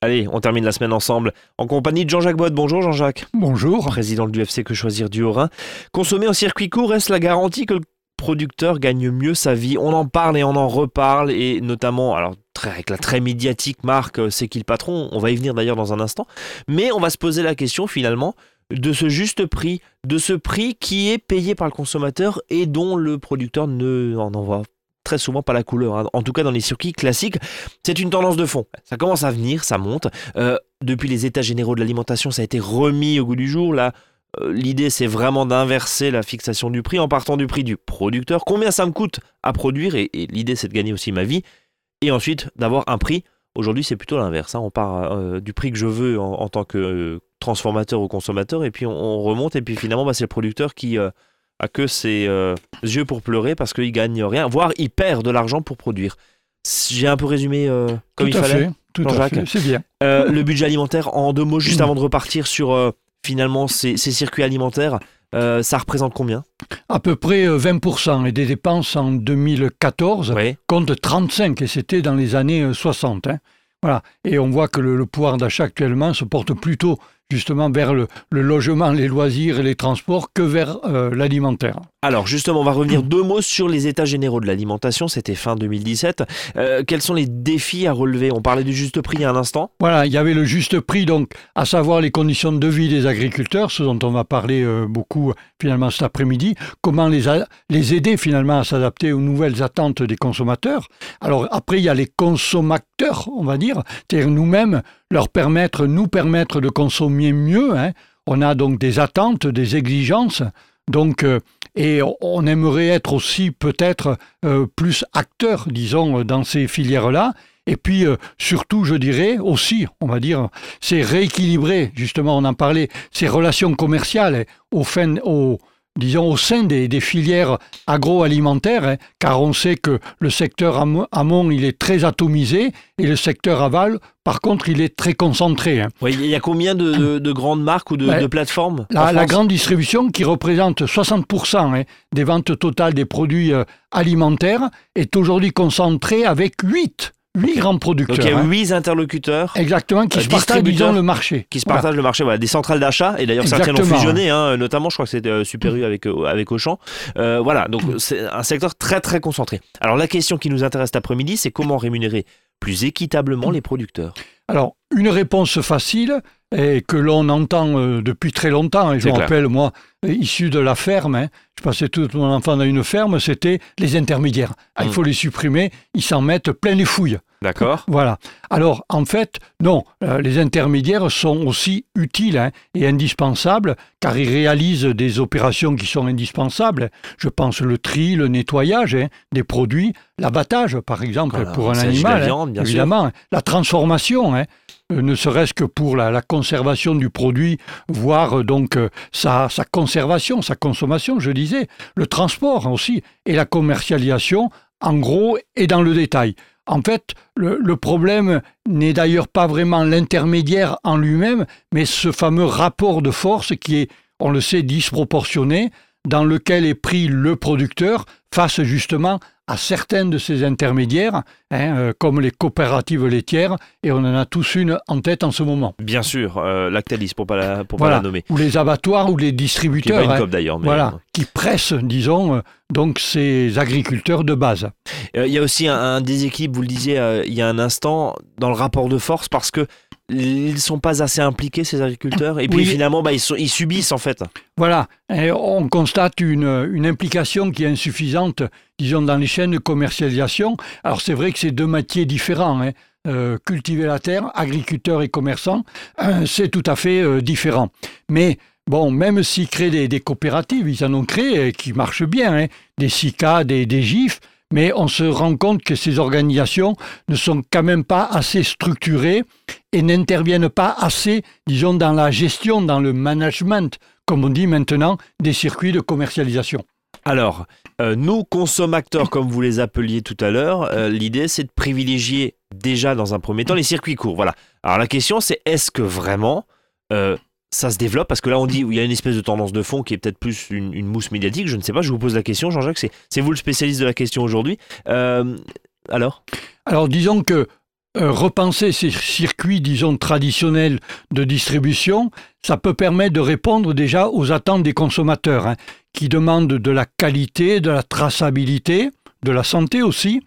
Allez, on termine la semaine ensemble en compagnie de Jean-Jacques Boite. Bonjour Jean-Jacques. Bonjour. Président du FC Que Choisir du Haut-Rhin. Consommer en circuit court reste la garantie que le producteur gagne mieux sa vie. On en parle et on en reparle et notamment, alors très, avec la très médiatique marque euh, C'est qui le patron On va y venir d'ailleurs dans un instant. Mais on va se poser la question finalement de ce juste prix, de ce prix qui est payé par le consommateur et dont le producteur ne en envoie très souvent pas la couleur. Hein. En tout cas, dans les circuits classiques, c'est une tendance de fond. Ça commence à venir, ça monte. Euh, depuis les états généraux de l'alimentation, ça a été remis au goût du jour. Là, euh, l'idée, c'est vraiment d'inverser la fixation du prix en partant du prix du producteur. Combien ça me coûte à produire Et, l'idée, c'est de gagner aussi ma vie. Et ensuite, d'avoir un prix. Aujourd'hui, c'est plutôt l'inverse. Hein. On part euh, du prix que je veux en, tant que transformateur ou consommateur, et puis on, remonte, et puis finalement, bah, c'est le producteur qui a que ses euh, yeux pour pleurer parce qu'il gagne rien, voire il perd de l'argent pour produire. J'ai un peu résumé euh, comme il fallait. tout à fait, c'est bien. Euh, le budget alimentaire, en deux mots, juste avant de repartir sur finalement ces, circuits alimentaires, ça représente combien? À peu près 20% et des dépenses en 2014 compte 35 et c'était dans les années 60. Hein. Voilà. Et on voit que le pouvoir d'achat actuellement se porte plutôt justement vers le, logement, les loisirs et les transports que vers euh, l'alimentaire. Alors justement, on va revenir deux mots sur les états généraux de l'alimentation. C'était fin 2017. Euh, quels sont les défis à relever? On parlait du juste prix il y a un instant. Voilà, il y avait le juste prix, donc à savoir les conditions de vie des agriculteurs, ce dont on va parler euh, beaucoup finalement cet après-midi. Comment les, les aider finalement à s'adapter aux nouvelles attentes des consommateurs. Alors après, il y a les consommateurs, on va dire, c'est-à-dire nous-mêmes leur permettre, nous permettre de consommer mieux. Hein. On a donc des attentes, des exigences. Donc, euh, et on aimerait être aussi peut-être euh, plus acteur, disons, dans ces filières-là. Et puis, euh, surtout, je dirais aussi, on va dire, c'est rééquilibrer, justement, on en parlait, ces relations commerciales au, fin, au, disons, au sein des, filières agroalimentaires, hein, car on sait que le secteur amont, il est très atomisé, et le secteur aval, par contre, il est très concentré. Hein. il y a combien de, grandes marques ou de, plateformes la, grande distribution, qui représente 60% hein, des ventes totales des produits euh, alimentaires, est aujourd'hui concentrée avec 8 huit grands producteurs. Donc il y a huit interlocuteurs. Exactement, qui euh, se partagent le marché. Qui se partagent le marché, voilà, des centrales d'achat. Et d'ailleurs, certaines ont fusionné, hein, notamment, je crois que c'était euh, Super U avec, euh, avec Auchan. voilà, donc c'est un secteur très très concentré. Alors la question qui nous intéresse cet après-midi, c'est comment rémunérer plus équitablement les producteurs Alors, une réponse facile, et que l'on entend depuis très longtemps, et je me rappelle, moi, issu de la ferme, hein, je passais tout mon enfant dans une ferme, c'était les intermédiaires. Ah, il mm. faut les supprimer, ils s'en mettent plein les fouilles. D'accord. Voilà. Alors, en fait, non, euh, les intermédiaires sont aussi utiles hein, et indispensables car ils réalisent des opérations qui sont indispensables. Je pense le tri, le nettoyage hein, des produits, l'abattage, par exemple, pour un animal, viande, bien évidemment, la transformation. Hein, euh, ne serait-ce que pour la, conservation du produit, voire euh, donc sa, sa conservation, sa consommation, je disais, le transport aussi, et la commercialisation, en gros et dans le détail. En fait, le, problème n'est d'ailleurs pas vraiment l'intermédiaire en lui-même, mais ce fameux rapport de force qui est, on le sait, disproportionné, dans lequel est pris le producteur face justement à certains de ces intermédiaires, hein, euh, comme les coopératives laitières, et on en a tous une en tête en ce moment. Bien sûr, euh, Lactalis, pour ne pas, la, nommer. Ou les abattoirs ou les distributeurs. Qui, hein, d'ailleurs, voilà, euh, qui pressent, disons, euh, donc ces agriculteurs de base. Il y a aussi un, un déséquilibre, vous le disiez il y a un instant, dans le rapport de force, parce que ils ne sont pas assez impliqués, ces agriculteurs. Et puis finalement, bah, ils, sont, ils, subissent en fait. Voilà, on constate une, une, implication qui est insuffisante, disons, dans les chaînes de commercialisation. Alors c'est vrai que c'est deux métiers différents. Hein. Euh, cultiver la terre, agriculteur et commerçant, euh, c'est tout à fait euh, différent. Mais bon, même s'ils créent des, coopératives, ils en ont créé qui marchent bien, hein. des SICA, des, des GIF, mais on se rend compte que ces organisations ne sont quand même pas assez structurées et n'interviennent pas assez, disons, dans la gestion, dans le management, comme on dit maintenant, des circuits de commercialisation. Alors, euh, nous, consommateurs, comme vous les appeliez tout à l'heure, euh, l'idée c'est de privilégier déjà dans un premier temps les circuits courts. Voilà. Alors la question c'est est-ce que vraiment euh, ça se développe Parce que là, on dit il y a une espèce de tendance de fond qui est peut-être plus une, mousse médiatique. Je ne sais pas. Je vous pose la question, Jean-Jacques. C'est vous le spécialiste de la question aujourd'hui. Euh, alors? Alors, disons que euh, repenser ces circuits, disons, traditionnels de distribution, ça peut permettre de répondre déjà aux attentes des consommateurs, hein, qui demandent de la qualité, de la traçabilité, de la santé aussi.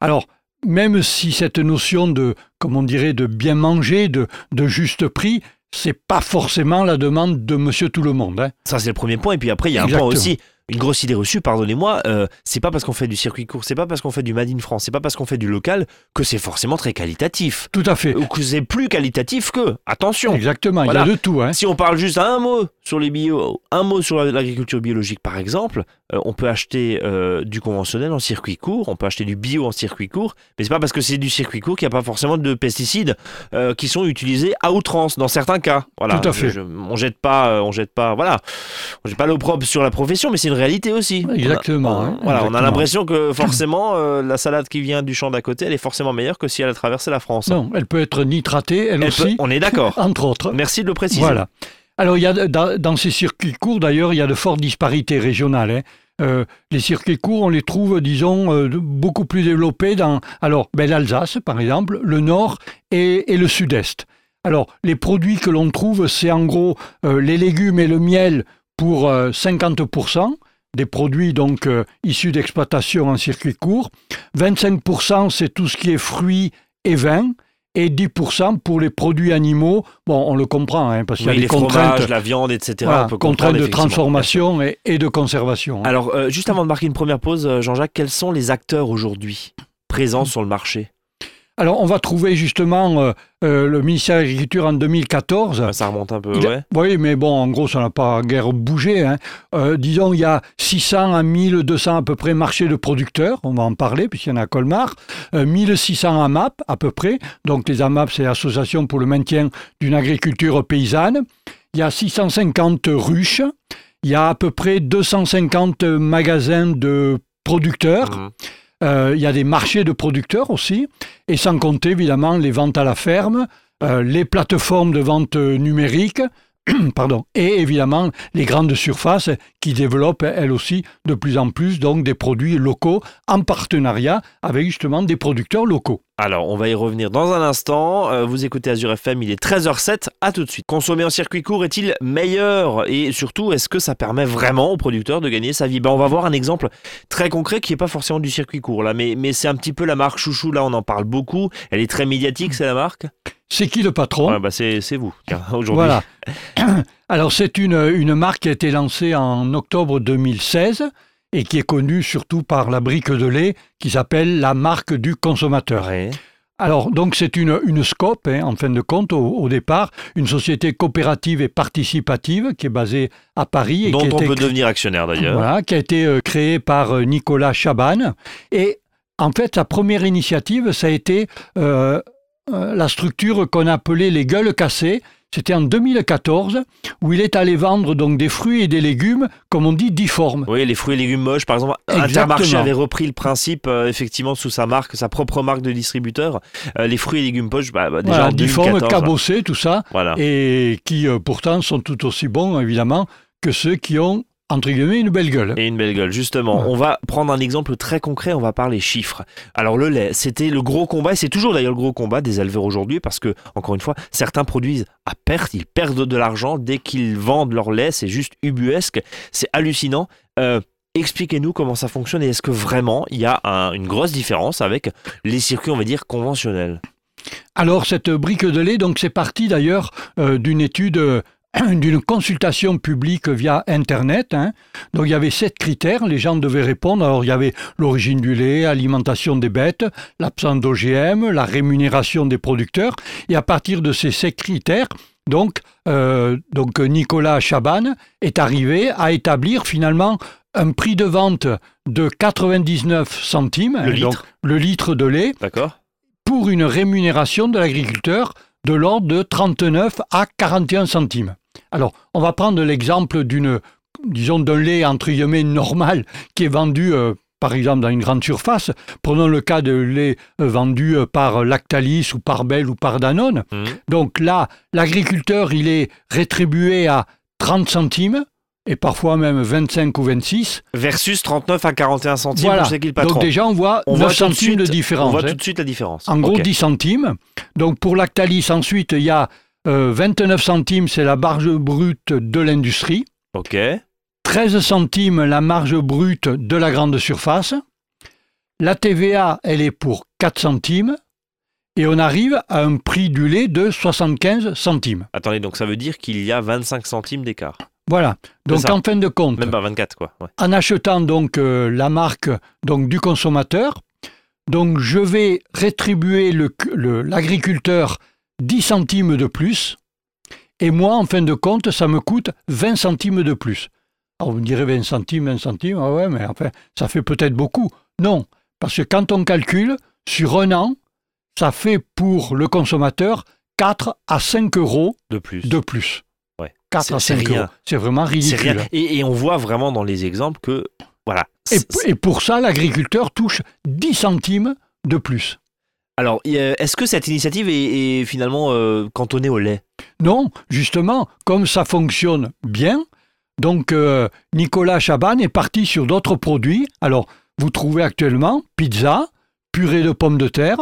Alors, même si cette notion de, comme on dirait, de bien manger, de, de juste prix, c'est pas forcément la demande de monsieur tout le monde. Hein. Ça, c'est le premier point. Et puis après, il y a un point aussi une grosse idée reçue, pardonnez-moi, euh, c'est pas parce qu'on fait du circuit court, c'est pas parce qu'on fait du Made in France, c'est pas parce qu'on fait du local que c'est forcément très qualitatif. Tout à fait. Ou que c'est plus qualitatif que. Attention. Exactement, il y a de tout. Hein. Si on parle juste un mot sur les bio, un mot sur l'agriculture biologique par exemple, on peut acheter euh, du conventionnel en circuit court, on peut acheter du bio en circuit court, mais c'est pas parce que c'est du circuit court qu'il n'y a pas forcément de pesticides qui sont utilisés à outrance dans certains cas. Voilà. Tout à fait. on jette pas, on jette pas, voilà, on jette pas l'opprobre sur la profession, mais c'est une réalité aussi. Exactement. On a, hein, voilà, on a l'impression que forcément, euh, la salade qui vient du champ d'à côté, elle est forcément meilleure que si elle a traversé la France. Non, elle peut être nitratée, elle, aussi. on est d'accord. entre autres. Merci de le préciser. Voilà. Alors, il y a, dans, ces circuits courts, d'ailleurs, il y a de fortes disparités régionales. Hein. Euh, les circuits courts, on les trouve, disons, euh, beaucoup plus développés dans alors, ben, l'Alsace, par exemple, le Nord et, le Sud-Est. Alors, les produits que l'on trouve, c'est en gros les légumes et le miel pour 50% des produits donc euh, issus d'exploitation en circuit court. 25% c'est tout ce qui est fruits et vins et 10% pour les produits animaux. Bon, on le comprend, hein, parce qu'il y a les contraintes, la viande, etc. contraintes de transformation et, de conservation. Hein. Alors, euh, juste avant de marquer une première pause, euh, Jean-Jacques, quels sont les acteurs aujourd'hui présents sur le marché? Alors, on va trouver justement euh, euh, le ministère de l'Agriculture en 2014. Ça remonte un peu, ouais. Oui, mais bon, en gros, ça n'a pas guère bougé. Hein. Euh, disons, il y a 600 à 1200 à peu près marchés de producteurs, on va en parler, puisqu'il y en a à Colmar. 1600 AMAP, à peu près. Donc, les AMAP, c'est l'Association pour le maintien d'une agriculture paysanne. Il y a 650 ruches. Il y a à peu près 250 magasins de producteurs. Mmh. Euh, il y a des marchés de producteurs aussi, et sans compter évidemment les ventes à la ferme, euh, les plateformes de vente numérique, pardon, et évidemment les grandes surfaces qui développent elles aussi de plus en plus donc des produits locaux en partenariat avec justement des producteurs locaux. Alors, on va y revenir dans un instant. Euh, vous écoutez Azure FM, il est 13h07. À tout de suite. Consommer en circuit court est-il meilleur? Et surtout, est-ce que ça permet vraiment au producteur de gagner sa vie? Ben, On va voir un exemple très concret qui n'est pas forcément du circuit court, là, mais, mais c'est un petit peu la marque Chouchou. Là, on en parle beaucoup. Elle est très médiatique, c'est la marque? C'est qui le patron? Bah c'est, vous, aujourd'hui. Voilà. Alors, c'est une, une marque qui a été lancée en octobre 2016 et qui est connue surtout par la brique de lait qui s'appelle la marque du consommateur. Alors, donc, c'est une, une SCOP, hein, en fin de compte, au, départ, une société coopérative et participative qui est basée à Paris. Et Dont qui on peut devenir actionnaire d'ailleurs. Voilà, qui a été euh, créée par euh, Nicolas Chaban. Et en fait, sa première initiative, ça a été euh, la structure qu'on appelait les gueules cassées. C'était en 2014 où il est allé vendre donc des fruits et des légumes, comme on dit, difformes. Oui, les fruits et légumes moches. Par exemple, Intermarché avait repris le principe, euh, effectivement, sous sa marque, sa propre marque de distributeur. Euh, les fruits et légumes moches, bah, bah, déjà difformes, cabossés, tout ça. Et qui pourtant sont tout aussi bons, évidemment, que ceux qui ont entre guillemets, une belle gueule. Et une belle gueule, justement. On va prendre un exemple très concret, on va parler chiffres. Alors le lait, c'était le gros combat, et c'est toujours d'ailleurs le gros combat des éleveurs aujourd'hui, parce que, encore une fois, certains produisent à perte, ils perdent de l'argent dès qu'ils vendent leur lait, c'est juste ubuesque, c'est hallucinant. Euh, expliquez-nous comment ça fonctionne et est-ce que vraiment il y a une grosse différence avec les circuits, on va dire, conventionnels? Alors cette brique de lait, donc c'est parti d'ailleurs euh, d'une étude euh, d'une consultation publique via Internet. Hein. Donc il y avait sept critères, les gens devaient répondre. Alors il y avait l'origine du lait, l'alimentation des bêtes, l'absence d'OGM, la rémunération des producteurs. Et à partir de ces sept critères, donc, euh, donc Nicolas Chaban est arrivé à établir finalement un prix de vente de 99 centimes, le, litre. Donc, le litre de lait, pour une rémunération de l'agriculteur de l'ordre de 39 à 41 centimes. Alors, on va prendre l'exemple d'une, disons, d'un lait entre guillemets normal qui est vendu euh, par exemple dans une grande surface, prenons le cas de lait euh, vendu euh, par Lactalis ou par Bell ou par Danone. Mmh. Donc là, l'agriculteur, il est rétribué à 30 centimes et parfois même 25 ou 26. Versus 39 à 41 centimes Voilà. pour chez qui le patron. Donc déjà, on voit On 9 voit tout de centimes de suite- différence. On voit hein. tout de suite la différence. En gros, Ok. 10 centimes. Donc pour Lactalis, ensuite, il y a euh, 29 centimes, c'est la marge brute de l'industrie. Ok. 13 centimes, la marge brute de la grande surface. La TVA, elle est pour 4 centimes. Et on arrive à un prix du lait de 75 centimes. Attendez, donc ça veut dire qu'il y a 25 centimes d'écart. Voilà. Donc en fin de compte, Même pas 24, quoi. Ouais. en achetant donc euh, la marque donc du consommateur, donc je vais rétribuer l'agriculteur 10 centimes de plus, et moi, en fin de compte, ça me coûte 20 centimes de plus. Alors vous me direz 20 centimes, 20 centimes, ah ouais, mais enfin, ça fait peut-être beaucoup. Non, parce que quand on calcule, sur un an, ça fait pour le consommateur 4 à 5 euros De plus. de plus. Ouais. 4 C'est- à c'est 5 rien. euros. C'est vraiment ridicule. rien. Et, et on voit vraiment dans les exemples que. Voilà. Et, et pour ça, l'agriculteur touche 10 centimes de plus. Alors, est-ce que cette initiative est, est finalement euh, cantonnée au lait? Non, justement, comme ça fonctionne bien, donc euh, Nicolas Chaban est parti sur d'autres produits. Alors, vous trouvez actuellement pizza, purée de pommes de terre,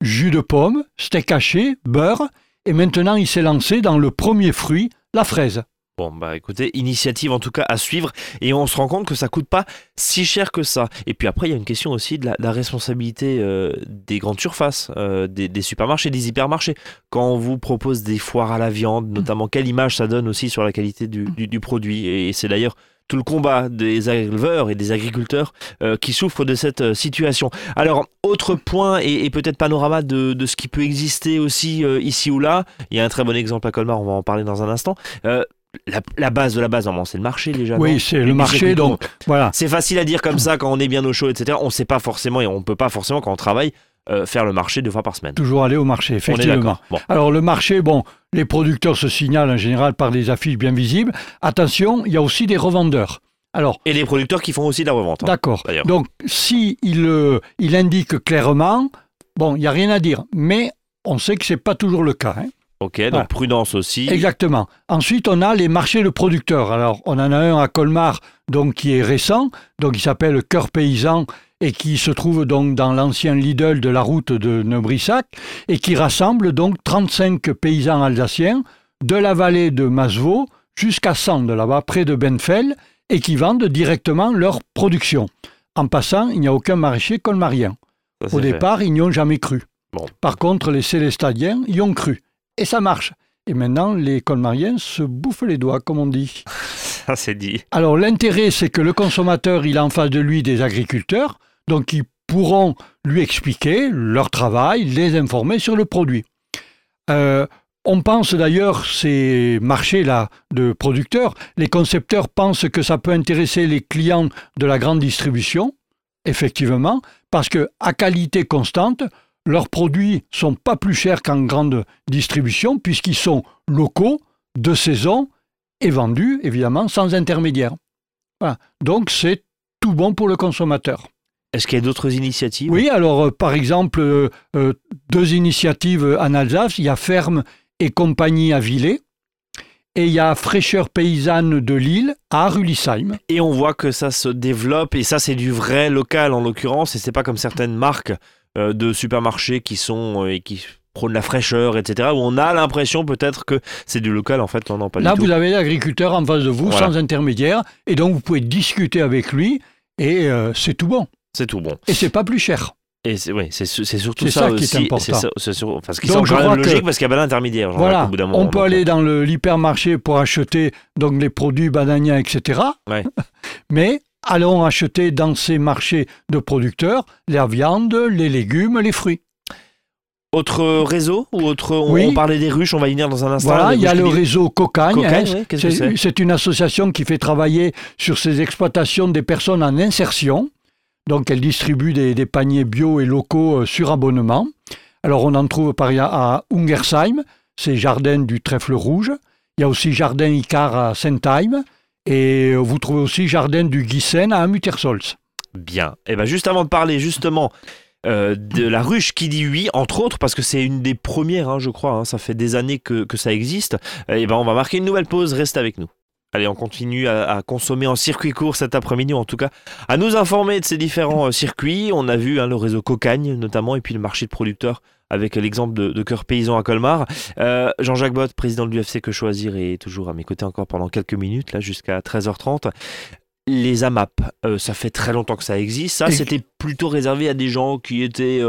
jus de pomme, steak haché, beurre, et maintenant il s'est lancé dans le premier fruit, la fraise. Bon, bah écoutez, initiative en tout cas à suivre. Et on se rend compte que ça coûte pas si cher que ça. Et puis après, il y a une question aussi de la, de la responsabilité euh, des grandes surfaces, euh, des, des supermarchés, des hypermarchés. Quand on vous propose des foires à la viande, notamment, quelle image ça donne aussi sur la qualité du, du- du produit? Et c'est d'ailleurs tout le combat des éleveurs et des agriculteurs euh, qui souffrent de cette euh, situation. Alors, autre point et, et peut-être panorama de, de ce qui peut exister aussi euh, ici ou là. Il y a un très bon exemple à Colmar, on va en parler dans un instant. La, la base de la base, normalement, c'est le marché déjà. Oui, c'est le marché, donc voilà. C'est facile à dire comme ça quand on est bien au chaud, etc. On ne sait pas forcément et on ne peut pas forcément quand on travaille euh, faire le marché deux fois par semaine. Toujours aller au marché, effectivement. Bon. Alors le marché, bon, les producteurs se signalent en général par des affiches bien visibles. Attention, il y a aussi des revendeurs. Alors, Et les producteurs qui font aussi de la revente. hein. d'accord. Donc, si il, euh, il indique clairement, bon, il n'y a rien à dire. Mais on sait que c'est pas toujours le cas. hein. Ok, donc Voilà. prudence aussi. Exactement. Ensuite, on a les marchés de producteurs. Alors, on en a un à Colmar, donc qui est récent, donc il s'appelle Cœur Paysan et qui se trouve donc dans l'ancien Lidl de la route de Neubrissac et qui rassemble donc 35 paysans alsaciens de la vallée de Masvaux jusqu'à Sand, là-bas, près de Benfell, et qui vendent directement leur production. En passant, il n'y a aucun maraîcher colmarien. Ça, Au fait. départ, ils n'y ont jamais cru. Bon. Par contre, les Célestadiens y ont cru. Et ça marche. Et maintenant, les colmariens se bouffent les doigts, comme on dit. Ça, c'est dit. Alors, l'intérêt, c'est que le consommateur, il a en face de lui des agriculteurs, donc ils pourront lui expliquer leur travail, les informer sur le produit. Euh, on pense d'ailleurs, ces marchés-là de producteurs, les concepteurs pensent que ça peut intéresser les clients de la grande distribution, effectivement, parce que à qualité constante, leurs produits sont pas plus chers qu'en grande distribution, puisqu'ils sont locaux, de saison, et vendus, évidemment, sans intermédiaire. Voilà. Donc, c'est tout bon pour le consommateur. Est-ce qu'il y a d'autres initiatives? Oui, alors, euh, par exemple, euh, euh, deux initiatives en Alsace. Il y a Ferme et compagnie à Villers. Et il y a Fraîcheur paysanne de Lille à Rulisheim. Et on voit que ça se développe, et ça c'est du vrai local en l'occurrence, et c'est pas comme certaines marques de supermarchés qui sont euh, et qui prônent la fraîcheur, etc. Où on a l'impression peut-être que c'est du local, en fait, non, non, pas Là, du tout. vous avez l'agriculteur en face de vous, Voilà. sans intermédiaire. Et donc, vous pouvez discuter avec lui. Et euh, c'est tout bon. C'est tout bon. Et c'est pas plus cher. Et c'est oui, c'est surtout ça, ça qui est important. c'est sur- enfin, ce qui Donc, semble que- logique parce qu'il y a pas d'intermédiaire. Voilà, moment, on peut donc, aller euh, dans l'hypermarché pour acheter donc les produits bananiens, etc. Ouais. Mais allons acheter dans ces marchés de producteurs la viande, les légumes, les fruits. Autre réseau ou autre on, Oui. on parlait des ruches, on va y venir dans un instant. Voilà, il y a le réseau Cocagne. Cocagne, hein. oui, C'est une association qui fait travailler sur ces exploitations des personnes en insertion. Donc, elle distribue des, des paniers bio et locaux euh, sur abonnement. Alors, on en trouve par exemple à Ungersheim, c'est Jardin du Trèfle Rouge. Il y a aussi Jardin Icar à Sentheim. Et vous trouvez aussi Jardin du Guissen à Muttersols. Bien. Et ben juste avant de parler justement euh, de la ruche qui dit oui, entre autres, parce que c'est une des premières, hein, je crois, hein, ça fait des années que, ça existe, et ben on va marquer une nouvelle pause, reste avec nous. Allez, on continue à, consommer en circuit court cet après-midi, en tout cas à nous informer de ces différents euh, circuits. On a vu hein, le réseau Cocagne notamment, et puis le marché de producteurs avec l'exemple de, de Cœur Paysan à Colmar. Euh, Jean-Jacques Bott, président de l'UFC Que Choisir, est toujours à mes côtés encore pendant quelques minutes, là jusqu'à 13h30. Les AMAP, euh, ça fait très longtemps que ça existe. Ça, c'était plutôt réservé à des gens qui étaient...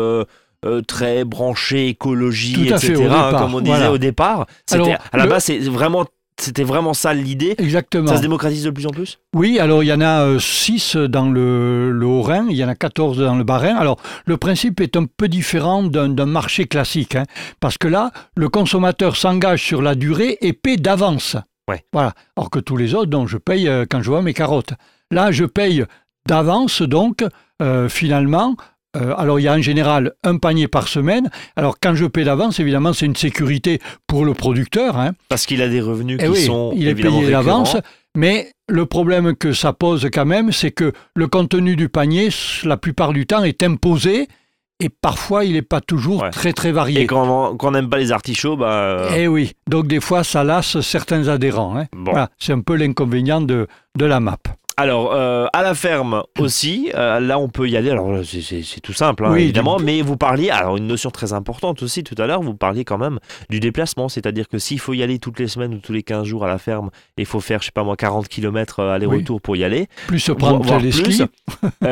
très branchés écologie, etc., hein, comme on disait au départ. à la base, c'est vraiment c'était vraiment ça l'idée. Exactement. Ça se démocratise de plus en plus? Oui, alors il y en a 6 euh, dans le, Haut-Rhin, il y en a 14 dans le Bas-Rhin. Alors le principe est un peu différent d'un marché classique, hein, parce que là, le consommateur s'engage sur la durée et paie d'avance. Ouais. Voilà. Alors que tous les autres, donc, je paye euh, quand je vois mes carottes. Là, je paye d'avance, donc, euh, finalement, euh, alors il y a en général un panier par semaine. Alors quand je paie d'avance, évidemment, c'est une sécurité pour le producteur. Hein. Parce qu'il a des revenus eh qui sont il est payé d'avance. Mais le problème que ça pose quand même, c'est que le contenu du panier, la plupart du temps, est imposé. Et parfois, il n'est pas toujours très très varié. Et quand on n'aime pas les artichauts, bah. Euh, eh oui, donc des fois, ça lasse certains adhérents. Hein. Voilà, c'est un peu l'inconvénient de, de la map. Alors, euh, à la ferme aussi, euh, là on peut y aller. Alors, c'est tout simple, hein, évidemment, mais vous parliez, alors une notion très importante aussi tout à l'heure, vous parliez quand même du déplacement, c'est-à-dire que s'il faut y aller toutes les semaines ou tous les 15 jours à la ferme, il faut faire, je sais pas moi, 40 km euh, aller-retour pour y aller. Plus se prendre les skis.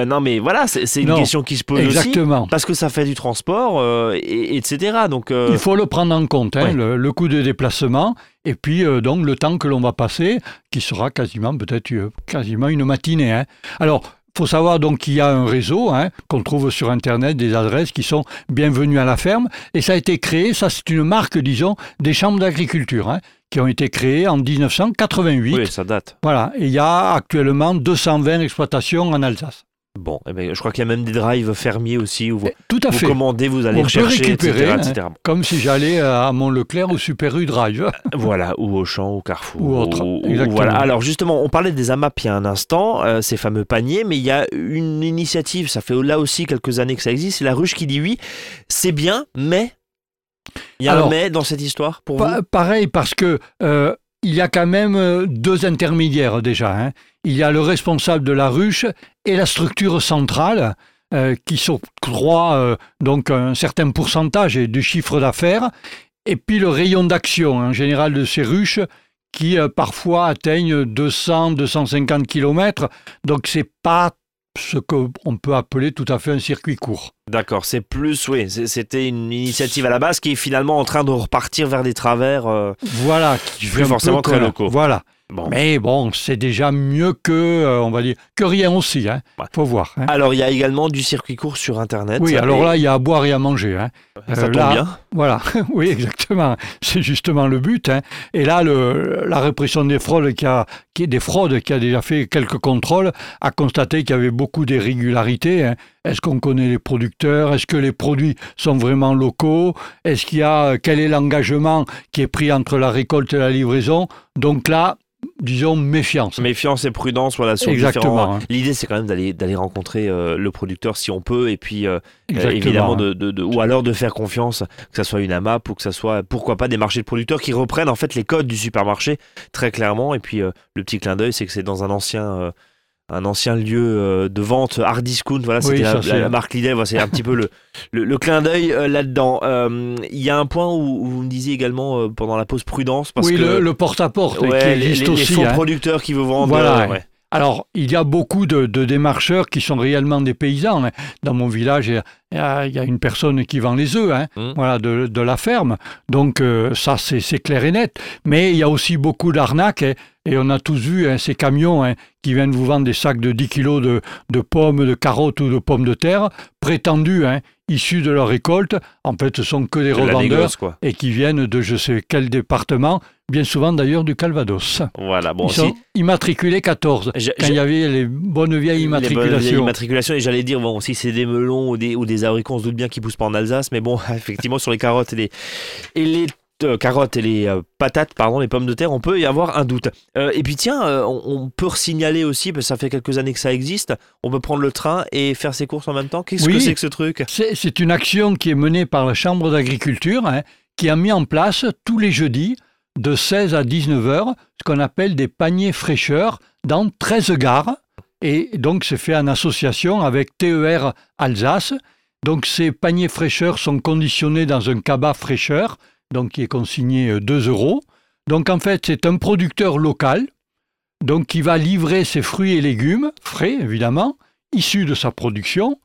non, mais voilà, c'est une question qui se pose exactement. aussi. Parce que ça fait du transport, et, etc. Donc, Il faut le prendre en compte, hein, le, coût de déplacement et puis donc le temps que l'on va passer, qui sera quasiment peut-être quasiment une matinée. Hein. Alors, faut savoir donc qu'il y a un réseau hein, qu'on trouve sur Internet, des adresses qui sont bienvenues à la ferme. Et ça a été créé, ça c'est une marque, disons, des chambres d'agriculture. Hein, qui ont été créées en 1988. Oui, ça date. Voilà, et il y a actuellement 220 exploitations en Alsace. Bon, eh ben, je crois qu'il y a même des drives fermiers aussi où vous, eh, Tout à vous commandez, vous allez rechercher, récupérer, etc., hein, comme si j'allais à Mont-Leclerc ou Super U Drive. voilà, ou au champ, au Carrefour. Ou autre. voilà. Alors justement, on parlait des AMAP il y a un instant, euh, ces fameux paniers, mais il y a une initiative, ça fait là aussi quelques années que ça existe, c'est la ruche qui dit oui. C'est bien, mais il y a un mais dans cette histoire pour vous? Pareil, parce que euh, il y a quand même euh, deux intermédiaires déjà. Hein. Il y a le responsable de la ruche et la structure centrale euh, qui s'octroie euh, donc un certain pourcentage du chiffre d'affaires. Et puis le rayon d'action en général de ces ruches qui parfois atteignent 200-250 km. Donc c'est pas ce qu'on peut appeler tout à fait un circuit court. D'accord, c'est plus, oui, c'était une initiative à la base qui est finalement en train de repartir vers des travers. Euh, voilà, qui plus forcément très locaux. Voilà. Mais bon, c'est déjà mieux que, euh, on va dire, que rien aussi. Hein. Faut voir. Hein. Alors, il y a également du circuit court sur Internet. Oui, alors là, il y a à boire et à manger. Hein. Ça euh, tombe bien. Voilà, oui, exactement. C'est justement le but. Hein. Et là, le, la répression des fraudes, qui a, qui, des fraudes, qui a déjà fait quelques contrôles, a constaté qu'il y avait beaucoup d'irrégularités. Hein. Est-ce qu'on connaît les producteurs? Est-ce que les produits sont vraiment locaux? Est-ce qu'il y a quel est l'engagement qui est pris entre la récolte et la livraison? Donc là, disons, méfiance. Méfiance et prudence, voilà, sur Exactement. Hein. L'idée, c'est quand même d'aller, rencontrer euh, le producteur si on peut, et puis euh, évidemment, de, de, ou alors de faire confiance, que ce soit une AMAP ou que ce soit, pourquoi pas, des marchés de producteurs qui reprennent en fait les codes du supermarché, très clairement. Et puis, le petit clin d'œil, c'est que c'est dans un ancien un ancien lieu euh, de vente hard discount. Voilà, c'était la, marque Lidl. c'est un petit peu le, le, clin d'œil euh, là-dedans. Euh, il y a un point où, vous me disiez également pendant la pause prudence. Parce oui, que, le, porte-à-porte qui existe les, aussi. Les faux hein. producteurs qui vous vendent. Voilà. Alors, il y a beaucoup de, démarcheurs qui sont réellement des paysans. Hein. Dans mon village, il y, a, une personne qui vend les œufs, hein, mmh. voilà, de, la ferme. Donc, ça, c'est clair et net. Mais il y a aussi beaucoup d'arnaques. Et on a tous vu hein, ces camions hein, qui viennent vous vendre des sacs de 10 kilos de, pommes, de carottes ou de pommes de terre, prétendus hein, issus de leur récolte. En fait, ce sont que des revendeurs et qui viennent de je sais quel département, bien souvent d'ailleurs du Calvados. Voilà, bon, Ils sont immatriculés 14, quand il y avait les bonnes vieilles immatriculations. Les bonnes immatriculations, et j'allais dire, bon, si c'est des melons ou des, ou des abricots, on se doute bien qu'ils poussent pas en Alsace, mais bon, effectivement, sur les carottes et les, et les euh, carottes et les euh, patates, pardon, les pommes de terre, on peut y avoir un doute. Euh, et puis tiens, on, peut signaler aussi, parce que ça fait quelques années que ça existe, on peut prendre le train et faire ses courses en même temps. Qu'est-ce que c'est que ce truc? C'est une action qui est menée par la Chambre d'agriculture, hein, qui a mis en place tous les jeudis de 16 à 19 heures, ce qu'on appelle des paniers fraîcheurs dans 13 gares. Et donc, c'est fait en association avec TER Alsace. Donc, ces paniers fraîcheurs sont conditionnés dans un cabas fraîcheur, donc qui est consigné 2 euros. Donc, en fait, c'est un producteur local, donc qui va livrer ses fruits et légumes, frais évidemment, issus de sa production.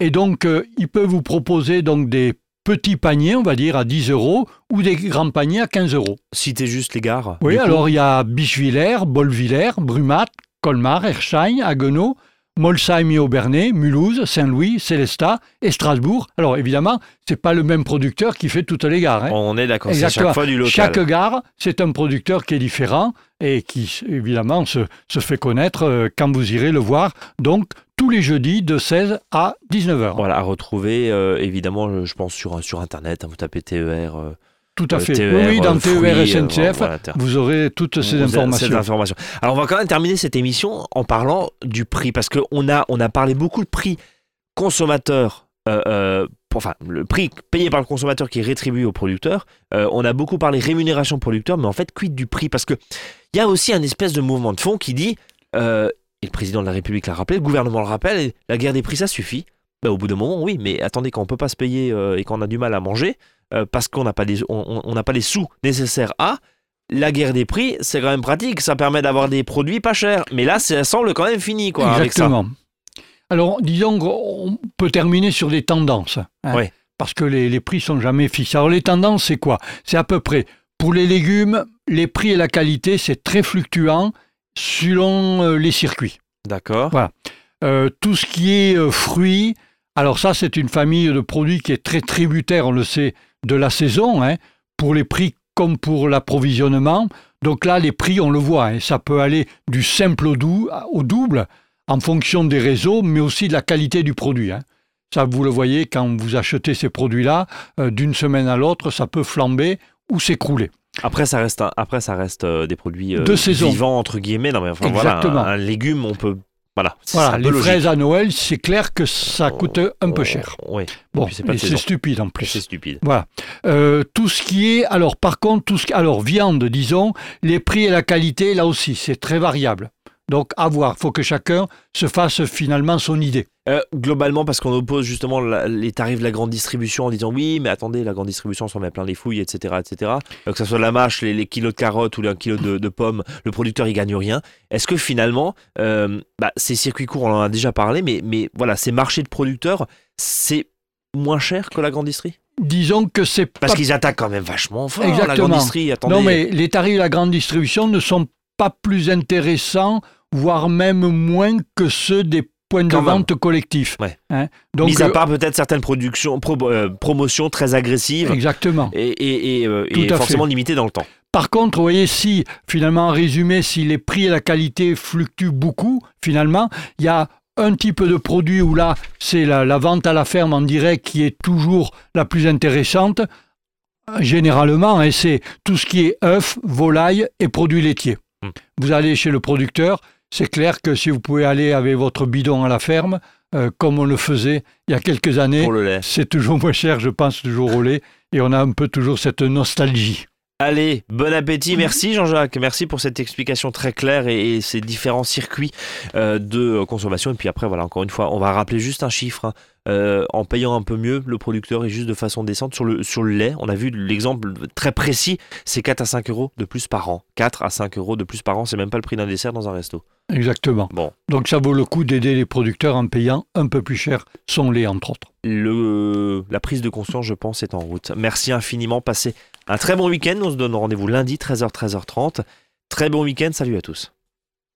Et donc, euh, il peut vous proposer donc des petits paniers, on va dire, à 10 euros, ou des grands paniers à 15 euros. Citez juste les gares. Oui, alors il y a Bischwiller, Bolvillers, Brumat, Colmar, Erschein, Haguenau, Molsheim et Aubernay, Mulhouse, Saint-Louis, Célestat et Strasbourg. Alors évidemment, c'est pas le même producteur qui fait toutes les gares. hein. On est d'accord, c'est chaque fois du local. Chaque gare, c'est un producteur qui est différent et qui, évidemment, se, se fait connaître euh, quand vous irez le voir. Donc, tous les jeudis de 16 à 19 heures. Voilà, à retrouver euh, évidemment, je- je pense, sur, sur Internet. hein, vous tapez TER. euh, Tout à euh, fait. TER, oui, dans euh, TER fruits, euh, SNCF, voilà, vous aurez toutes ces Vous informations. information. Alors, on va quand même terminer cette émission en parlant du prix, parce qu'on a, on a parlé beaucoup de prix consommateur, euh, euh, enfin, le prix payé par le consommateur qui est rétribué au producteur. Euh, on a beaucoup parlé rémunération producteur, mais en fait, quid du prix? Parce qu'il y a aussi un espèce de mouvement de fond qui dit, et le président de la République l'a rappelé, le gouvernement le rappelle, et la guerre des prix, ça suffit. Ben, au bout d'un moment, oui, mais attendez, quand on peut pas se payer et qu'on a du mal à manger, euh, parce qu'on n'a pas, des- on, on- pas les sous nécessaires à, la guerre des prix, c'est quand même pratique. Ça permet d'avoir des produits pas chers. Mais là, ça semble quand même fini, quoi, avec ça. Exactement. Alors, disons qu'on peut terminer sur des tendances. hein, Ouais. Parce que les, les prix sont jamais fixes. Alors, les tendances, c'est quoi? C'est à peu près, pour les légumes, les prix et la qualité, c'est très fluctuant selon euh, les circuits. D'accord. Euh, tout ce qui est euh, fruits, alors ça, c'est une famille de produits qui est très tributaire, on le sait, de la saison, hein, pour les prix comme pour l'approvisionnement. Donc là, les prix, on le voit, hein, ça peut aller du simple au, dou- au double en fonction des réseaux, mais aussi de la qualité du produit. hein. Ça, vous le voyez, quand vous achetez ces produits-là, euh, d'une semaine à l'autre, ça peut flamber ou s'écrouler. Après, ça reste, après, ça reste euh, des produits euh, De saison. vivants, entre guillemets. Non, mais enfin, Exactement. voilà, un, un légume, on peut. Voilà. c'est Voilà, les logique. fraises à Noël, c'est clair que ça coûte un peu Oh, cher. Oui, Bon, c'est c'est stupide en c'est plus. stupide. Voilà. Euh, tout ce qui est, alors par contre, tout ce qui, alors viande, disons, les prix et la qualité, là aussi, c'est très variable. Donc à voir, faut que chacun se fasse finalement son idée. Euh, globalement, parce qu'on oppose justement la- les tarifs de la grande distribution en disant oui, mais attendez, la grande distribution s'en met plein les fouilles, etc. etc. Euh, que ce soit la mâche, les, les kilos de carottes ou les kilos de, de pommes, le producteur il gagne rien. Est-ce que finalement, euh, bah, ces circuits courts, on en a déjà parlé, mais, mais voilà, ces marchés de producteurs, c'est moins cher que la grande distrie Disons que c'est Parce pas... qu'ils attaquent quand même vachement fort la grande distrie. Attendez. Non mais les tarifs de la grande distribution ne sont pas plus intéressants, voire même moins que ceux des points de vente collectifs. Ouais. Hein. Donc Mis à euh, part peut-être certaines productions, pro- euh, promotions très agressives exactement. et, et, et, euh, et forcément limitées dans le temps. Par contre, vous voyez, si, finalement, en résumé, si les prix et la qualité fluctuent beaucoup, finalement, il y a un type de produit où là, c'est la, la vente à la ferme en direct qui est toujours la plus intéressante, généralement, et c'est tout ce qui est œufs, volailles et produits laitiers. Hmm. Vous allez chez le producteur, c'est clair que si vous pouvez aller avec votre bidon à la ferme, euh, comme on le faisait il y a quelques années, c'est toujours moins cher, je pense, toujours au lait, et on a un peu toujours cette nostalgie. Allez, bon appétit. Merci Jean-Jacques. Merci pour cette explication très claire et, et ces différents circuits euh, de consommation. Et puis après, voilà, encore une fois, on va rappeler juste un chiffre. hein. Euh, en payant un peu mieux le producteur et juste de façon décente sur le, sur le lait. On a vu l'exemple très précis, c'est 4 à 5 euros de plus par an. 4 à 5 euros de plus par an, c'est même pas le prix d'un dessert dans un resto. Exactement. Bon, Donc ça vaut le coup d'aider les producteurs en payant un peu plus cher son lait, entre autres. le, la prise de conscience, je pense, est en route. Merci infiniment. Passez un très bon week-end. On se donne rendez-vous lundi, 13h, 13h30. Très bon week-end. Salut à tous.